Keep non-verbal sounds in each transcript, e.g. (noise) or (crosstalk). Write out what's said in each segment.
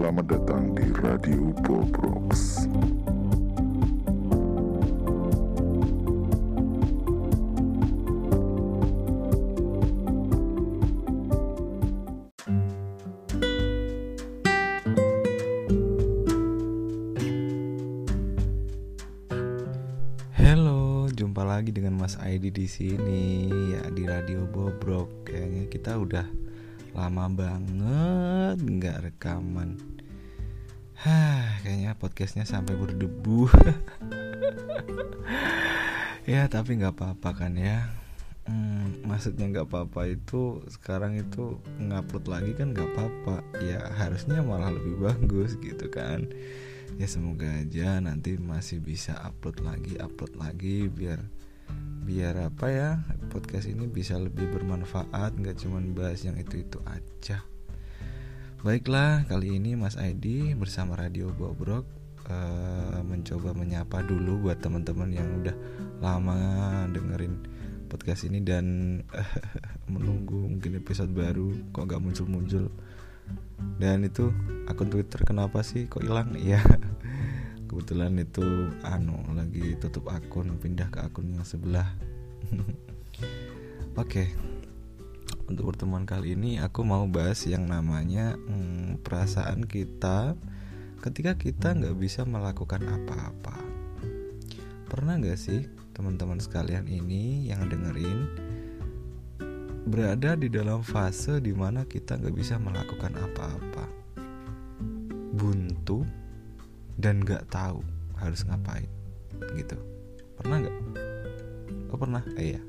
Selamat datang di Radio Bobrox. Halo, jumpa lagi dengan Mas Aidi di sini ya di Radio Bobrok. Kayaknya kita udah lama banget nggak rekaman. Hah, kayaknya podcastnya sampai berdebu. (laughs) ya, tapi nggak apa-apa kan ya. Hmm, maksudnya nggak apa-apa itu sekarang itu ngupload lagi kan nggak apa-apa. Ya harusnya malah lebih bagus gitu kan ya semoga aja nanti masih bisa upload lagi upload lagi biar biar apa ya podcast ini bisa lebih bermanfaat nggak cuman bahas yang itu itu aja. Baiklah kali ini Mas Aidi bersama Radio Bobrok uh, mencoba menyapa dulu buat teman-teman yang udah lama dengerin podcast ini dan uh, (laughs) menunggu mungkin episode baru kok gak muncul-muncul. Dan itu akun Twitter kenapa sih kok hilang? Ya (laughs) kebetulan itu anu lagi tutup akun pindah ke akun yang sebelah. (laughs) Oke. Untuk pertemuan kali ini aku mau bahas yang namanya hmm, perasaan kita ketika kita nggak bisa melakukan apa-apa. Pernah nggak sih teman-teman sekalian ini yang dengerin berada di dalam fase di mana kita nggak bisa melakukan apa-apa? Buntu dan nggak tahu harus ngapain gitu. Pernah nggak? Oh pernah? Eh, iya.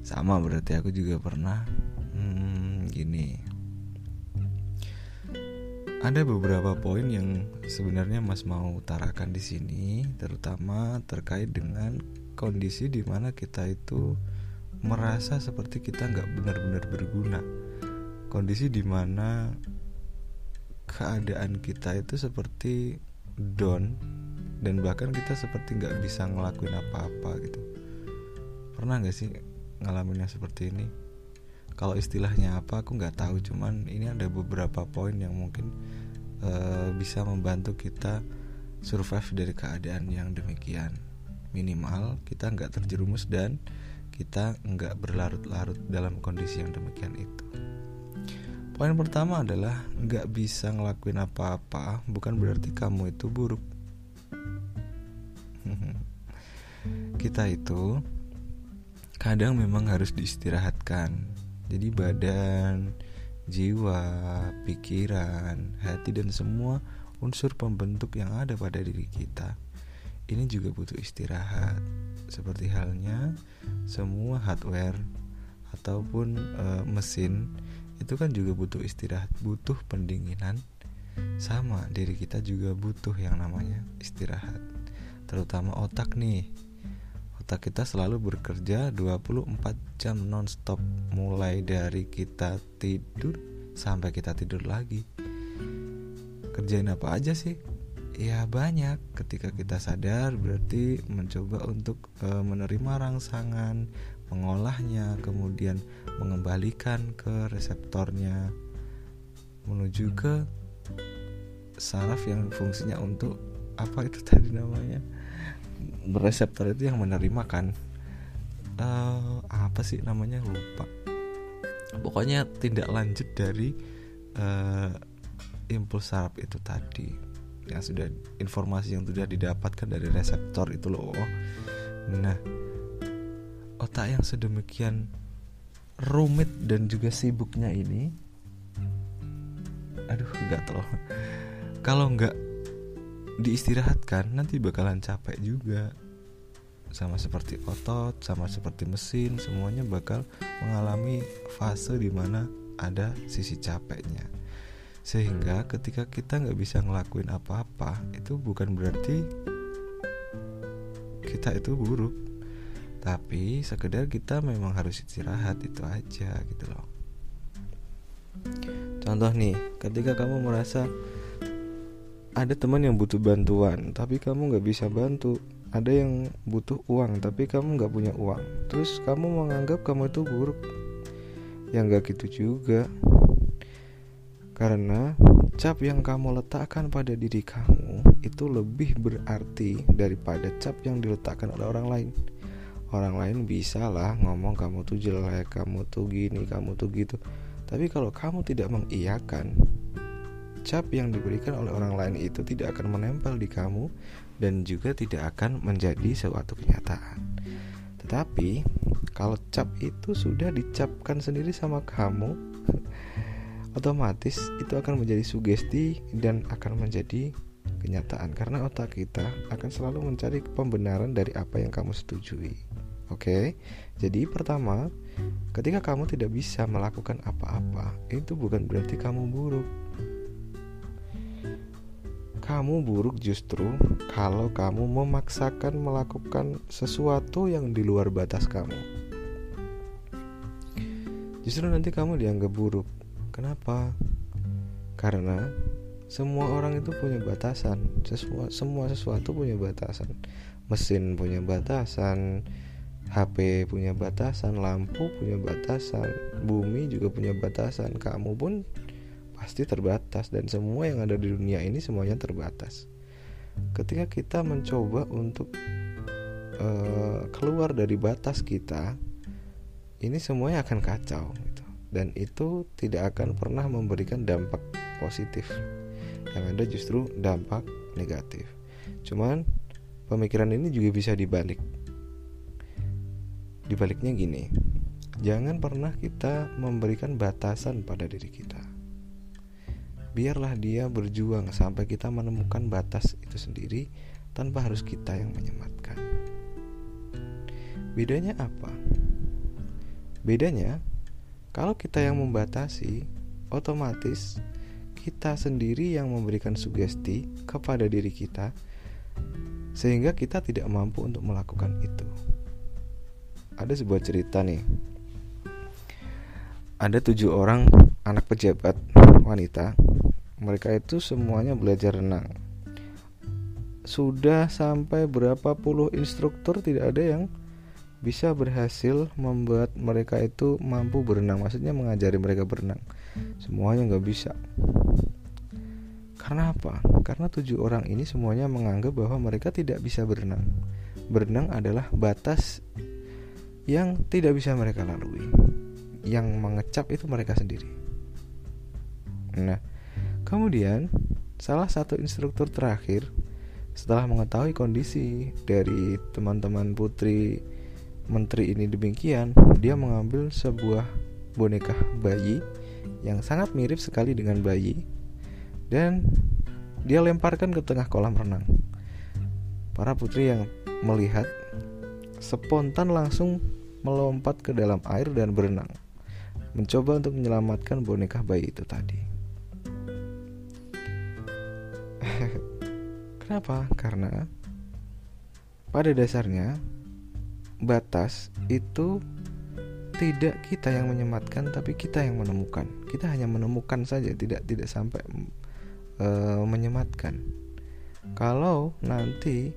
Sama berarti aku juga pernah. Hmm, gini. Ada beberapa poin yang sebenarnya Mas mau utarakan di sini terutama terkait dengan kondisi di mana kita itu merasa seperti kita nggak benar-benar berguna. Kondisi di mana keadaan kita itu seperti down dan bahkan kita seperti nggak bisa ngelakuin apa-apa gitu. Pernah nggak sih ngalaminnya seperti ini? Kalau istilahnya apa aku nggak tahu. Cuman ini ada beberapa poin yang mungkin uh, bisa membantu kita survive dari keadaan yang demikian. Minimal kita nggak terjerumus dan kita nggak berlarut-larut dalam kondisi yang demikian itu. Poin pertama adalah nggak bisa ngelakuin apa-apa bukan berarti kamu itu buruk. (laughs) kita itu kadang memang harus diistirahatkan. Jadi badan, jiwa, pikiran, hati dan semua unsur pembentuk yang ada pada diri kita ini juga butuh istirahat seperti halnya semua hardware ataupun e, mesin itu kan juga butuh istirahat, butuh pendinginan. Sama diri kita juga butuh yang namanya istirahat. Terutama otak nih. Otak kita selalu bekerja 24 jam nonstop mulai dari kita tidur sampai kita tidur lagi. Kerjain apa aja sih? ya banyak ketika kita sadar berarti mencoba untuk e, menerima rangsangan mengolahnya kemudian mengembalikan ke reseptornya menuju ke saraf yang fungsinya untuk apa itu tadi namanya? Reseptor itu yang menerima kan? Uh, apa sih namanya? Lupa. Pokoknya tindak lanjut dari uh, impuls saraf itu tadi. Yang sudah informasi yang sudah didapatkan dari reseptor itu loh. Nah otak yang sedemikian rumit dan juga sibuknya ini aduh nggak loh kalau nggak diistirahatkan nanti bakalan capek juga. Sama seperti otot sama seperti mesin semuanya bakal mengalami fase di mana ada sisi capeknya. Sehingga ketika kita nggak bisa ngelakuin apa-apa itu bukan berarti kita itu buruk tapi sekedar kita memang harus istirahat itu aja gitu loh contoh nih ketika kamu merasa ada teman yang butuh bantuan tapi kamu nggak bisa bantu ada yang butuh uang tapi kamu nggak punya uang terus kamu menganggap kamu itu buruk yang nggak gitu juga karena cap yang kamu letakkan pada diri kamu itu lebih berarti daripada cap yang diletakkan oleh orang lain. Orang lain bisa lah ngomong kamu tuh jelek, kamu tuh gini, kamu tuh gitu. Tapi kalau kamu tidak mengiyakan, cap yang diberikan oleh orang lain itu tidak akan menempel di kamu dan juga tidak akan menjadi suatu kenyataan. Tetapi kalau cap itu sudah dicapkan sendiri sama kamu, (laughs) otomatis itu akan menjadi sugesti dan akan menjadi kenyataan karena otak kita akan selalu mencari pembenaran dari apa yang kamu setujui. Oke, jadi pertama, ketika kamu tidak bisa melakukan apa-apa, itu bukan berarti kamu buruk. Kamu buruk justru kalau kamu memaksakan melakukan sesuatu yang di luar batas kamu. Justru nanti kamu dianggap buruk Kenapa? Karena semua orang itu punya batasan. Semua semua sesuatu punya batasan. Mesin punya batasan, HP punya batasan, lampu punya batasan, bumi juga punya batasan. Kamu pun pasti terbatas dan semua yang ada di dunia ini semuanya terbatas. Ketika kita mencoba untuk uh, keluar dari batas kita, ini semuanya akan kacau dan itu tidak akan pernah memberikan dampak positif yang ada justru dampak negatif cuman pemikiran ini juga bisa dibalik dibaliknya gini jangan pernah kita memberikan batasan pada diri kita. Biarlah dia berjuang sampai kita menemukan batas itu sendiri tanpa harus kita yang menyematkan. Bedanya apa? Bedanya kalau kita yang membatasi, otomatis kita sendiri yang memberikan sugesti kepada diri kita, sehingga kita tidak mampu untuk melakukan itu. Ada sebuah cerita nih. Ada tujuh orang anak pejabat wanita. Mereka itu semuanya belajar renang. Sudah sampai berapa puluh instruktur tidak ada yang bisa berhasil membuat mereka itu mampu berenang maksudnya mengajari mereka berenang semuanya nggak bisa karena apa karena tujuh orang ini semuanya menganggap bahwa mereka tidak bisa berenang berenang adalah batas yang tidak bisa mereka lalui yang mengecap itu mereka sendiri nah kemudian salah satu instruktur terakhir setelah mengetahui kondisi dari teman-teman putri menteri ini demikian, dia mengambil sebuah boneka bayi yang sangat mirip sekali dengan bayi dan dia lemparkan ke tengah kolam renang. Para putri yang melihat spontan langsung melompat ke dalam air dan berenang, mencoba untuk menyelamatkan boneka bayi itu tadi. (laughs) Kenapa? Karena pada dasarnya batas itu tidak kita yang menyematkan tapi kita yang menemukan kita hanya menemukan saja tidak tidak sampai uh, menyematkan kalau nanti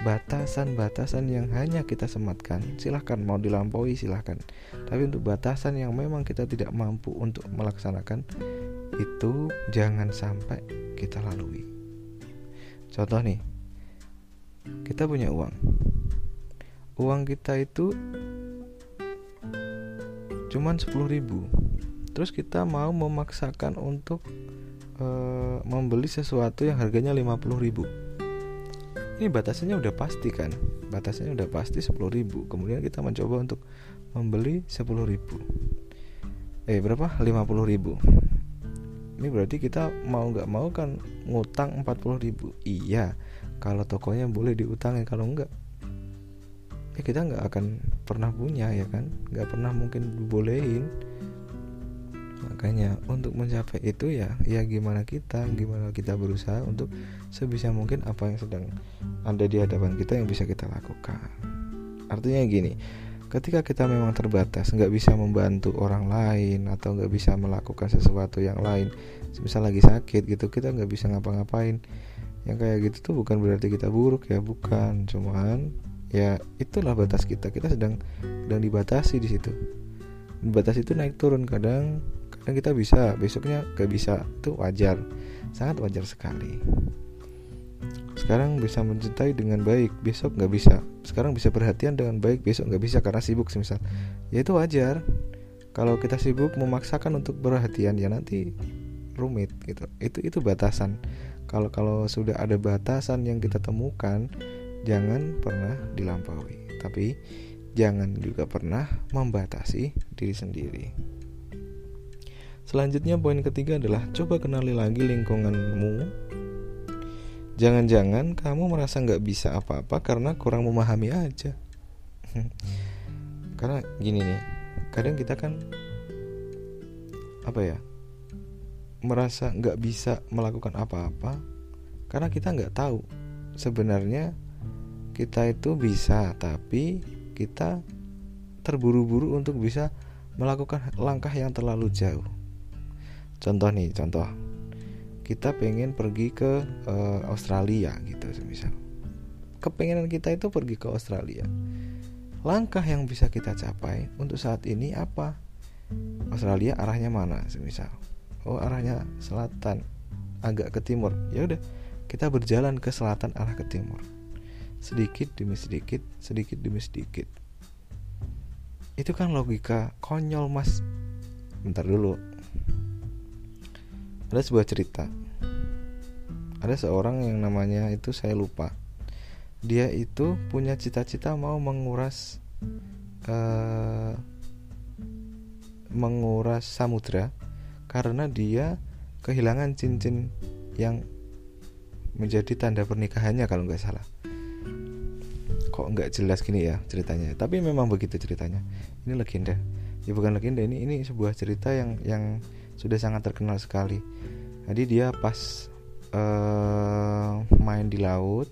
batasan-batasan yang hanya kita sematkan silahkan mau dilampaui silahkan. Tapi untuk batasan yang memang kita tidak mampu untuk melaksanakan itu jangan sampai kita lalui. Contoh nih kita punya uang. Uang kita itu cuman 10 ribu. Terus kita mau memaksakan untuk e, membeli sesuatu yang harganya 50 ribu ini batasannya udah pasti kan? Batasnya udah pasti 10 ribu. Kemudian kita mencoba untuk membeli 10 ribu. Eh berapa? 50 ribu. Ini berarti kita mau nggak mau kan ngutang 40 ribu. Iya kalau tokonya boleh diutangin kalau enggak ya kita nggak akan pernah punya ya kan? Nggak pernah mungkin dibolehin makanya untuk mencapai itu ya ya gimana kita gimana kita berusaha untuk sebisa mungkin apa yang sedang ada di hadapan kita yang bisa kita lakukan. Artinya gini ketika kita memang terbatas nggak bisa membantu orang lain atau nggak bisa melakukan sesuatu yang lain misal lagi sakit gitu kita nggak bisa ngapa-ngapain. Yang kayak gitu tuh bukan berarti kita buruk ya bukan. Cuman ya itulah batas kita. Kita sedang sedang dibatasi di situ. Batas itu naik turun kadang dan kita bisa besoknya gak bisa. Itu wajar. Sangat wajar sekali. Sekarang bisa mencintai dengan baik besok nggak bisa. Sekarang bisa perhatian dengan baik besok nggak bisa karena sibuk semisal. Ya itu wajar. Kalau kita sibuk memaksakan untuk perhatian ya nanti rumit gitu. Itu itu batasan. Kalau kalau sudah ada batasan yang kita temukan jangan pernah dilampaui. Tapi jangan juga pernah membatasi diri sendiri selanjutnya poin ketiga adalah coba kenali lagi lingkunganmu Jangan-jangan kamu merasa nggak bisa apa-apa karena kurang memahami aja. (laughs) karena gini nih, kadang kita kan apa ya merasa nggak bisa melakukan apa-apa karena kita nggak tahu sebenarnya kita itu bisa tapi kita terburu-buru untuk bisa melakukan langkah yang terlalu jauh. Contoh nih, contoh. Kita pengen pergi ke uh, Australia gitu misal kepengenan kita itu pergi ke Australia. Langkah yang bisa kita capai untuk saat ini apa? Australia arahnya mana semisal? Oh arahnya selatan agak ke timur. Ya udah kita berjalan ke selatan arah ke timur. Sedikit demi sedikit sedikit demi sedikit. Itu kan logika konyol mas. Bentar dulu ada sebuah cerita. Ada seorang yang namanya itu saya lupa. Dia itu punya cita-cita mau menguras uh, menguras samudra karena dia kehilangan cincin yang menjadi tanda pernikahannya kalau nggak salah. Kok nggak jelas gini ya ceritanya? Tapi memang begitu ceritanya. Ini legenda. Ya bukan legenda ini ini sebuah cerita yang yang sudah sangat terkenal sekali. Jadi dia pas uh, main di laut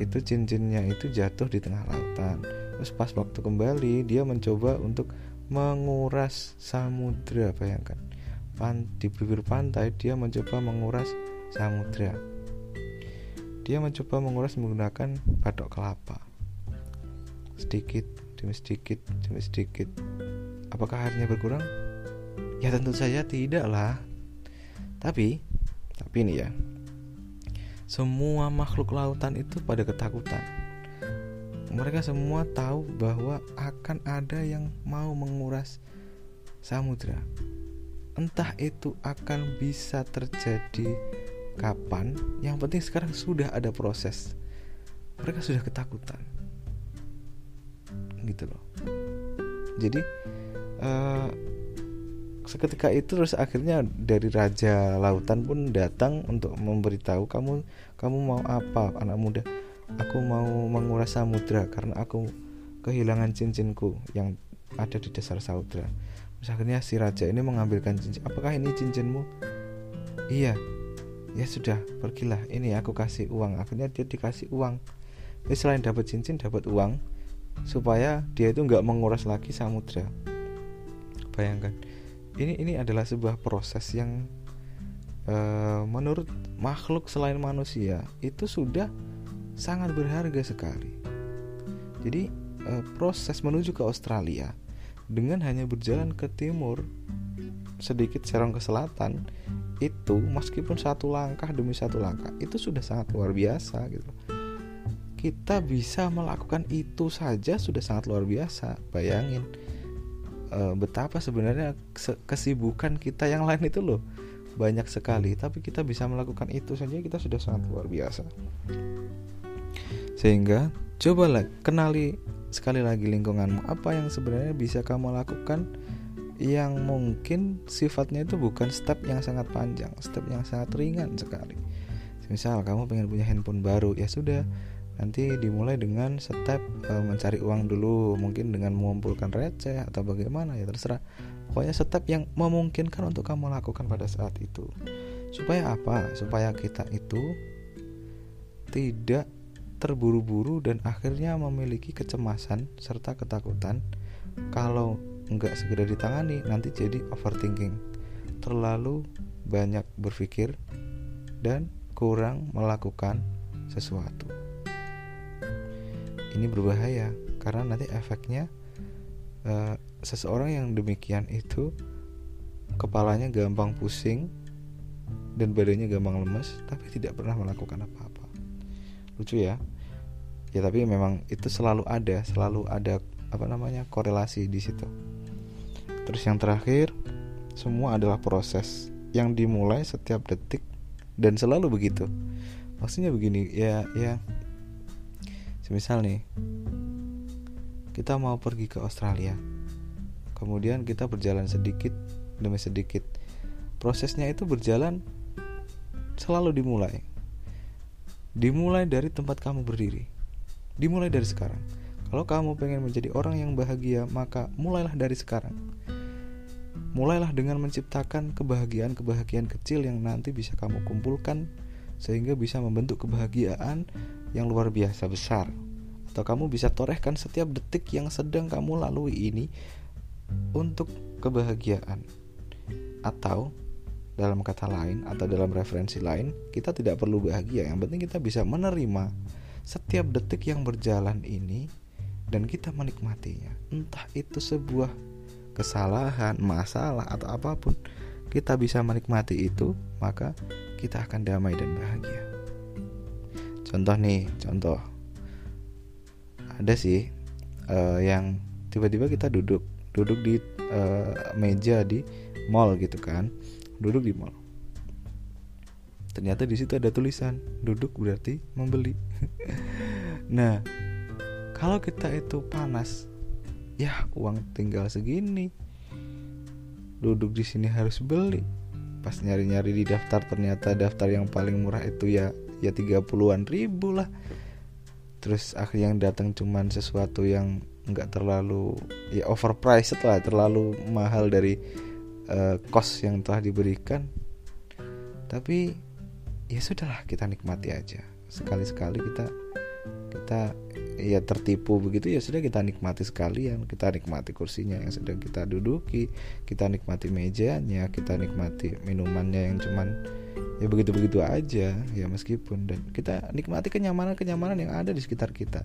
itu cincinnya itu jatuh di tengah lautan. Terus pas waktu kembali dia mencoba untuk menguras samudra bayangkan. Pan, di bibir pantai dia mencoba menguras samudra. Dia mencoba menguras menggunakan batok kelapa. Sedikit demi sedikit demi sedikit. Apakah airnya berkurang Ya tentu saja tidak lah. Tapi, tapi ini ya, semua makhluk lautan itu pada ketakutan. Mereka semua tahu bahwa akan ada yang mau menguras samudra. Entah itu akan bisa terjadi kapan, yang penting sekarang sudah ada proses. Mereka sudah ketakutan. Gitu loh. Jadi uh, seketika itu terus akhirnya dari raja lautan pun datang untuk memberitahu kamu kamu mau apa anak muda? Aku mau menguras samudra karena aku kehilangan cincinku yang ada di dasar samudra terus akhirnya si raja ini mengambilkan cincin. Apakah ini cincinmu? Iya. Ya sudah pergilah. Ini aku kasih uang. Akhirnya dia dikasih uang. Jadi selain dapat cincin dapat uang supaya dia itu nggak menguras lagi samudra. Bayangkan ini ini adalah sebuah proses yang uh, menurut makhluk selain manusia itu sudah sangat berharga sekali. Jadi uh, proses menuju ke Australia dengan hanya berjalan ke timur sedikit serong ke selatan itu meskipun satu langkah demi satu langkah itu sudah sangat luar biasa gitu kita bisa melakukan itu saja sudah sangat luar biasa bayangin uh, betapa sebenarnya kesibukan kita yang lain itu loh banyak sekali. Tapi kita bisa melakukan itu saja kita sudah sangat luar biasa. Sehingga cobalah kenali sekali lagi lingkunganmu. Apa yang sebenarnya bisa kamu lakukan yang mungkin sifatnya itu bukan step yang sangat panjang step yang sangat ringan sekali. Misal kamu pengen punya handphone baru ya sudah nanti dimulai dengan step e, mencari uang dulu mungkin dengan mengumpulkan receh atau bagaimana ya terserah. Pokoknya step yang memungkinkan untuk kamu lakukan pada saat itu. Supaya apa? Supaya kita itu tidak terburu-buru dan akhirnya memiliki kecemasan serta ketakutan. Kalau nggak segera ditangani nanti jadi overthinking. Terlalu banyak berpikir dan kurang melakukan sesuatu ini berbahaya. Karena nanti efeknya uh, seseorang yang demikian itu kepalanya gampang pusing dan badannya gampang lemes tapi tidak pernah melakukan apa-apa. Lucu ya? Ya tapi memang itu selalu ada selalu ada apa namanya korelasi di situ. Terus yang terakhir semua adalah proses yang dimulai setiap detik dan selalu begitu. Maksudnya begini ya ya semisal nih kita mau pergi ke Australia. Kemudian kita berjalan sedikit demi sedikit. Prosesnya itu berjalan selalu dimulai. Dimulai dari tempat kamu berdiri. Dimulai dari sekarang. Kalau kamu pengen menjadi orang yang bahagia maka mulailah dari sekarang. Mulailah dengan menciptakan kebahagiaan-kebahagiaan kecil yang nanti bisa kamu kumpulkan sehingga bisa membentuk kebahagiaan yang luar biasa besar. Atau kamu bisa torehkan setiap detik yang sedang kamu lalui ini untuk kebahagiaan. Atau dalam kata lain atau dalam referensi lain kita tidak perlu bahagia. Yang penting kita bisa menerima setiap detik yang berjalan ini dan kita menikmatinya. Entah itu sebuah kesalahan masalah atau apa pun kita bisa menikmati itu maka kita akan damai dan bahagia contoh nih contoh. Ada sih uh, yang tiba-tiba kita duduk duduk di uh, meja di mall gitu kan. Duduk di mall. Ternyata di situ ada tulisan duduk berarti membeli. (laughs) Nah kalau kita itu panas ya uang tinggal segini. Duduk di sini harus beli. Pas nyari-nyari di daftar ternyata daftar yang paling murah itu ya ya 30-an ribu lah. Terus akhirnya yang datang cuman sesuatu yang nggak terlalu ya overpriced lah terlalu mahal dari uh, cost yang telah diberikan. Tapi ya sudahlah kita nikmati aja. Sekali-sekali kita kita ya tertipu begitu ya sudah kita nikmati sekalian. Kita nikmati kursinya yang sedang kita duduki kita nikmati mejanya kita nikmati minumannya yang cuman ya begitu-begitu aja ya meskipun. Dan kita nikmati kenyamanan-kenyamanan yang ada di sekitar kita.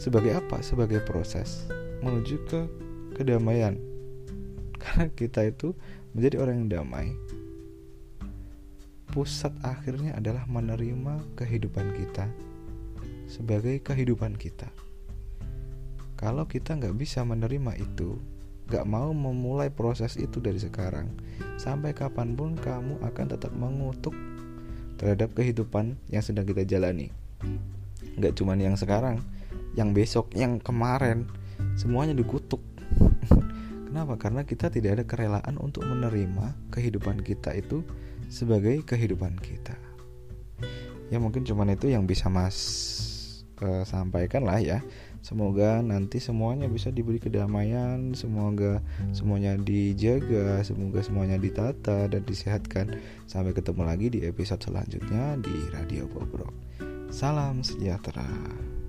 Sebagai apa? Sebagai proses menuju ke kedamaian. (laughs) Karena kita itu menjadi orang yang damai. Pusat akhirnya adalah menerima kehidupan kita sebagai kehidupan kita. Kalau kita nggak bisa menerima itu nggak mau memulai proses itu dari sekarang sampai kapan pun kamu akan tetap mengutuk terhadap kehidupan yang sedang kita jalani nggak cuman yang sekarang yang besok yang kemarin semuanya dikutuk (laughs) Kenapa? Karena kita tidak ada kerelaan untuk menerima kehidupan kita itu sebagai kehidupan kita. Ya mungkin cuman itu yang bisa Mas uh, sampaikan lah ya. Semoga nanti semuanya bisa diberi kedamaian, semoga semuanya dijaga, semoga semuanya ditata dan disehatkan. Sampai ketemu lagi di episode selanjutnya di Radio Bobrok. Salam sejahtera.